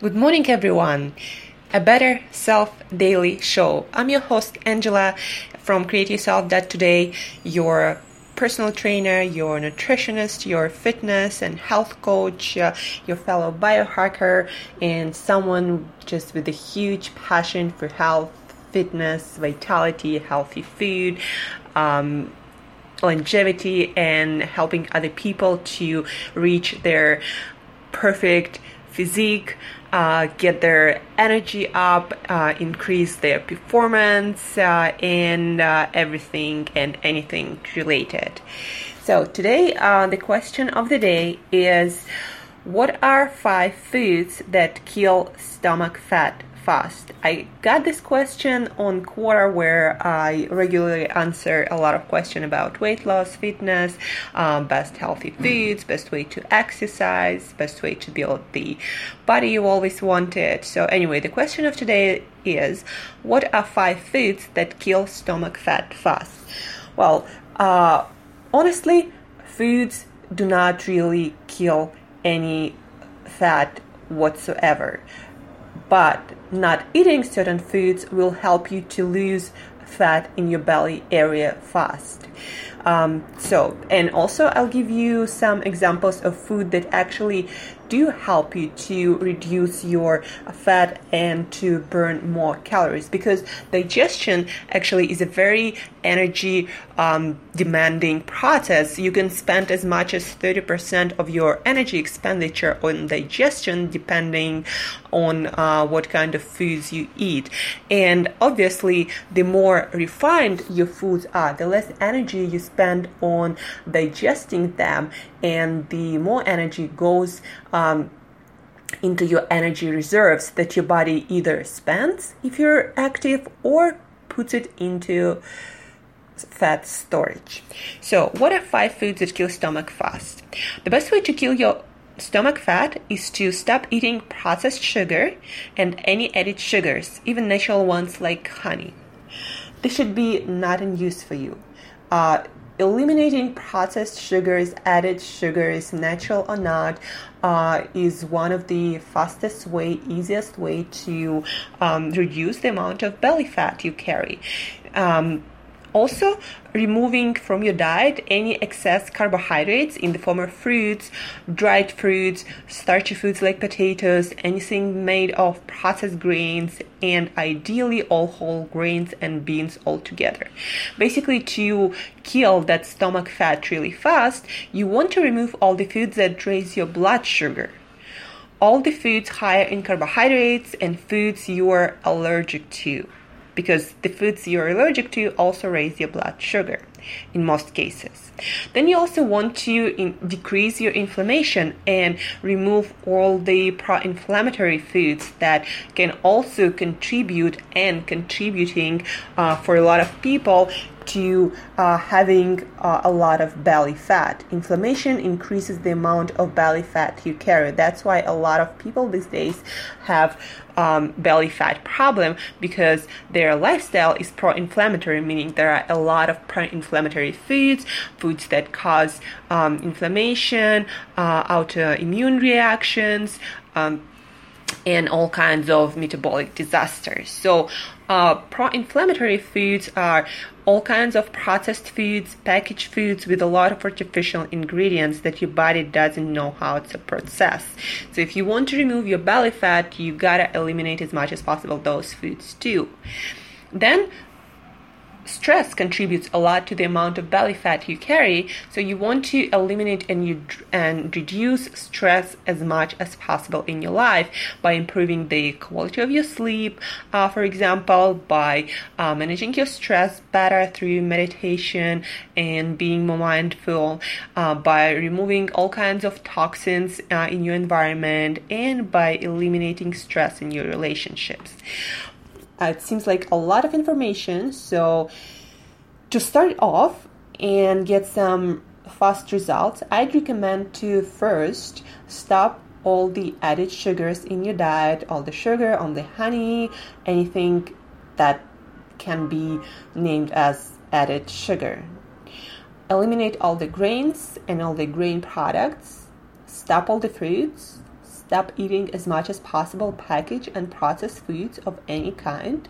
Good morning, everyone. A Better Self Daily Show. I'm your host, Angela from Create Yourself. That today, your personal trainer, your nutritionist, your fitness and health coach, uh, your fellow biohacker, and someone just with a huge passion for health, fitness, vitality, healthy food. Um, longevity and helping other people to reach their perfect physique, uh, get their energy up, uh, increase their performance, uh, and uh, everything and anything related. So, today, uh, the question of the day is What are five foods that kill stomach fat fast? I got this question on Quora where I regularly answer a lot of questions about weight loss, fitness, um, best healthy foods, best way to exercise, best way to build the body you always wanted. So, anyway, the question of today is what are five foods that kill stomach fat fast? Well, uh, honestly, foods do not really kill any fat whatsoever but not eating certain foods will help you to lose fat in your belly area fast. Um, so, and also, I'll give you some examples of food that actually do help you to reduce your fat and to burn more calories because digestion actually is a very energy um, demanding process. You can spend as much as 30% of your energy expenditure on digestion depending on uh, what kind of foods you eat. And obviously, the more refined your foods are, the less energy you spend on digesting them, and the more energy goes. Um, into your energy reserves that your body either spends if you're active or puts it into fat storage. So, what are five foods that kill stomach fast? The best way to kill your stomach fat is to stop eating processed sugar and any added sugars, even natural ones like honey. This should be not in use for you. Uh, eliminating processed sugars, added sugars, natural or not, uh, is one of the fastest way, easiest way to um, reduce the amount of belly fat you carry. Um, also, removing from your diet any excess carbohydrates in the form of fruits, dried fruits, starchy foods like potatoes, anything made of processed grains, and ideally all whole grains and beans altogether. Basically, to kill that stomach fat really fast, you want to remove all the foods that raise your blood sugar all the foods higher in carbohydrates and foods you are allergic to because the foods you're allergic to also raise your blood sugar in most cases. Then you also want to in- decrease your inflammation and remove all the pro inflammatory foods that can also contribute and contributing uh, for a lot of people to uh, having uh, a lot of belly fat. Inflammation increases the amount of belly fat you carry. That's why a lot of people these days have um, belly fat problem because their lifestyle is pro-inflammatory, meaning there are a lot of pro-inflammatory foods, foods that cause um, inflammation, uh, autoimmune reactions. Um, and all kinds of metabolic disasters. So, uh, pro inflammatory foods are all kinds of processed foods, packaged foods with a lot of artificial ingredients that your body doesn't know how to process. So, if you want to remove your belly fat, you gotta eliminate as much as possible those foods too. Then, stress contributes a lot to the amount of belly fat you carry so you want to eliminate and you and reduce stress as much as possible in your life by improving the quality of your sleep uh, for example by uh, managing your stress better through meditation and being more mindful uh, by removing all kinds of toxins uh, in your environment and by eliminating stress in your relationships uh, it seems like a lot of information. So, to start off and get some fast results, I'd recommend to first stop all the added sugars in your diet, all the sugar, all the honey, anything that can be named as added sugar. Eliminate all the grains and all the grain products. Stop all the fruits. Stop eating as much as possible packaged and processed foods of any kind.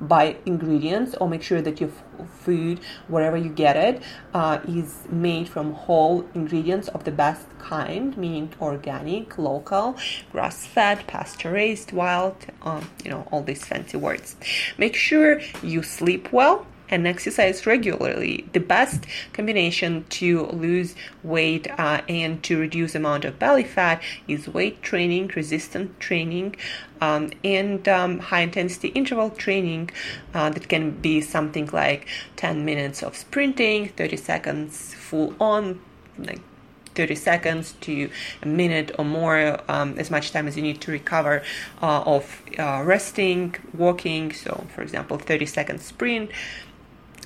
Buy ingredients or make sure that your f- food wherever you get it uh, is made from whole ingredients of the best kind meaning organic local grass fed pasture raised wild um, you know all these fancy words. Make sure you sleep well and exercise regularly. The best combination to lose weight uh, and to reduce amount of belly fat is weight training, resistance training, um, and um, high intensity interval training uh, that can be something like 10 minutes of sprinting, 30 seconds full on, like 30 seconds to a minute or more, um, as much time as you need to recover uh, of uh, resting, walking. So, for example, 30 second sprint,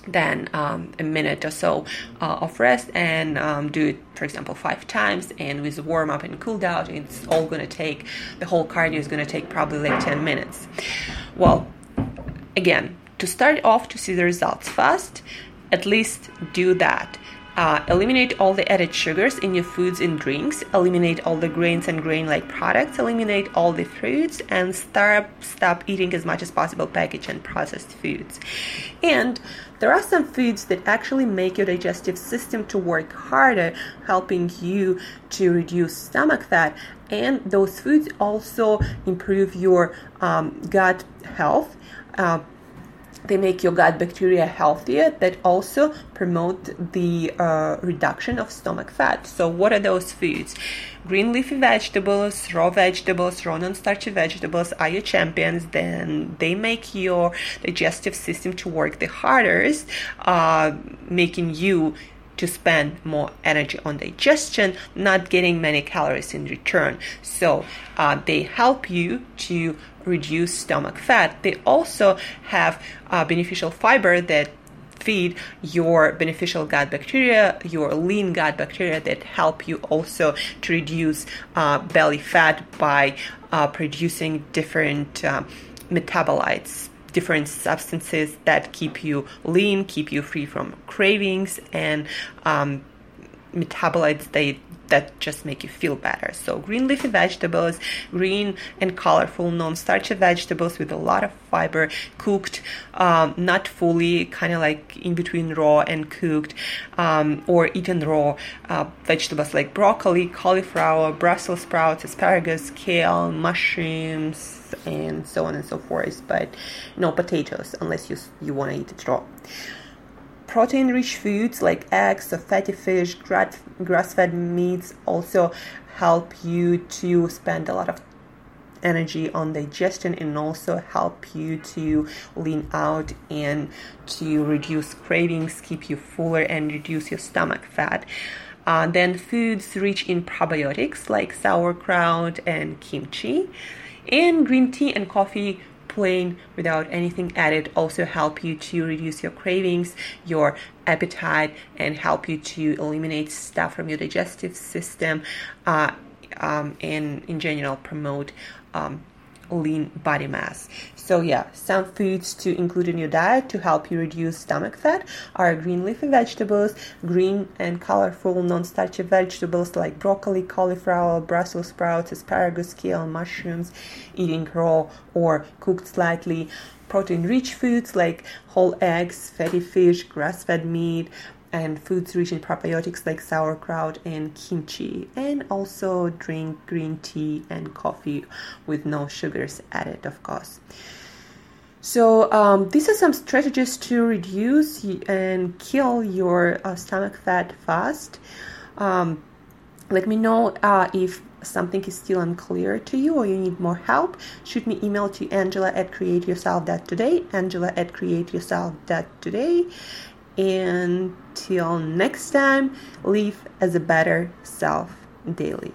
then um, a minute or so uh, of rest and um, do it for example five times. And with warm up and cool down it's all going to take the whole cardio is going to take probably like 10 minutes. Well again to start off to see the results fast at least do that uh, eliminate all the added sugars in your foods and drinks. Eliminate all the grains and grain-like products. Eliminate all the fruits and start stop eating as much as possible packaged and processed foods. And there are some foods that actually make your digestive system to work harder, helping you to reduce stomach fat. And those foods also improve your um, gut health. Uh, they make your gut bacteria healthier that also promote the uh, reduction of stomach fat. So what are those foods? Green leafy vegetables raw vegetables raw non-starchy vegetables are your champions. Then they make your digestive system to work the hardest uh, making you to spend more energy on digestion, not getting many calories in return. So uh, they help you to reduce stomach fat. They also have uh, beneficial fiber that feed your beneficial gut bacteria, your lean gut bacteria that help you also to reduce uh, belly fat by uh, producing different uh, metabolites different substances that keep you lean, keep you free from cravings, and um, metabolites they that just make you feel better. So green leafy vegetables, green and colorful non-starchy vegetables with a lot of fiber, cooked, um, not fully, kind of like in between raw and cooked, um, or eaten raw uh, vegetables like broccoli, cauliflower, Brussels sprouts, asparagus, kale, mushrooms, and so on and so forth. But no potatoes unless you you want to eat it raw. Protein rich foods like eggs or fatty fish, grass fed meats also help you to spend a lot of energy on digestion and also help you to lean out and to reduce cravings, keep you fuller, and reduce your stomach fat. Uh, then foods rich in probiotics like sauerkraut and kimchi. And green tea and coffee plain without anything added. Also help you to reduce your cravings, your appetite, and help you to eliminate stuff from your digestive system, uh, um, and in general promote um, lean body mass. So yeah, some foods to include in your diet to help you reduce stomach fat are green leafy vegetables, green and colorful non-starchy vegetables like broccoli, cauliflower, Brussels sprouts, asparagus, kale, mushrooms, eating raw or cooked slightly protein rich foods like whole eggs, fatty fish, grass fed meat, and foods rich in probiotics like sauerkraut and kimchi, and also drink green tea and coffee with no sugars added, of course. So, um, these are some strategies to reduce and kill your uh, stomach fat fast. Um, let me know uh, if something is still unclear to you or you need more help. Shoot me email to angela at createyourself.today, angela at createyourself.today, until next time, live as a better self daily.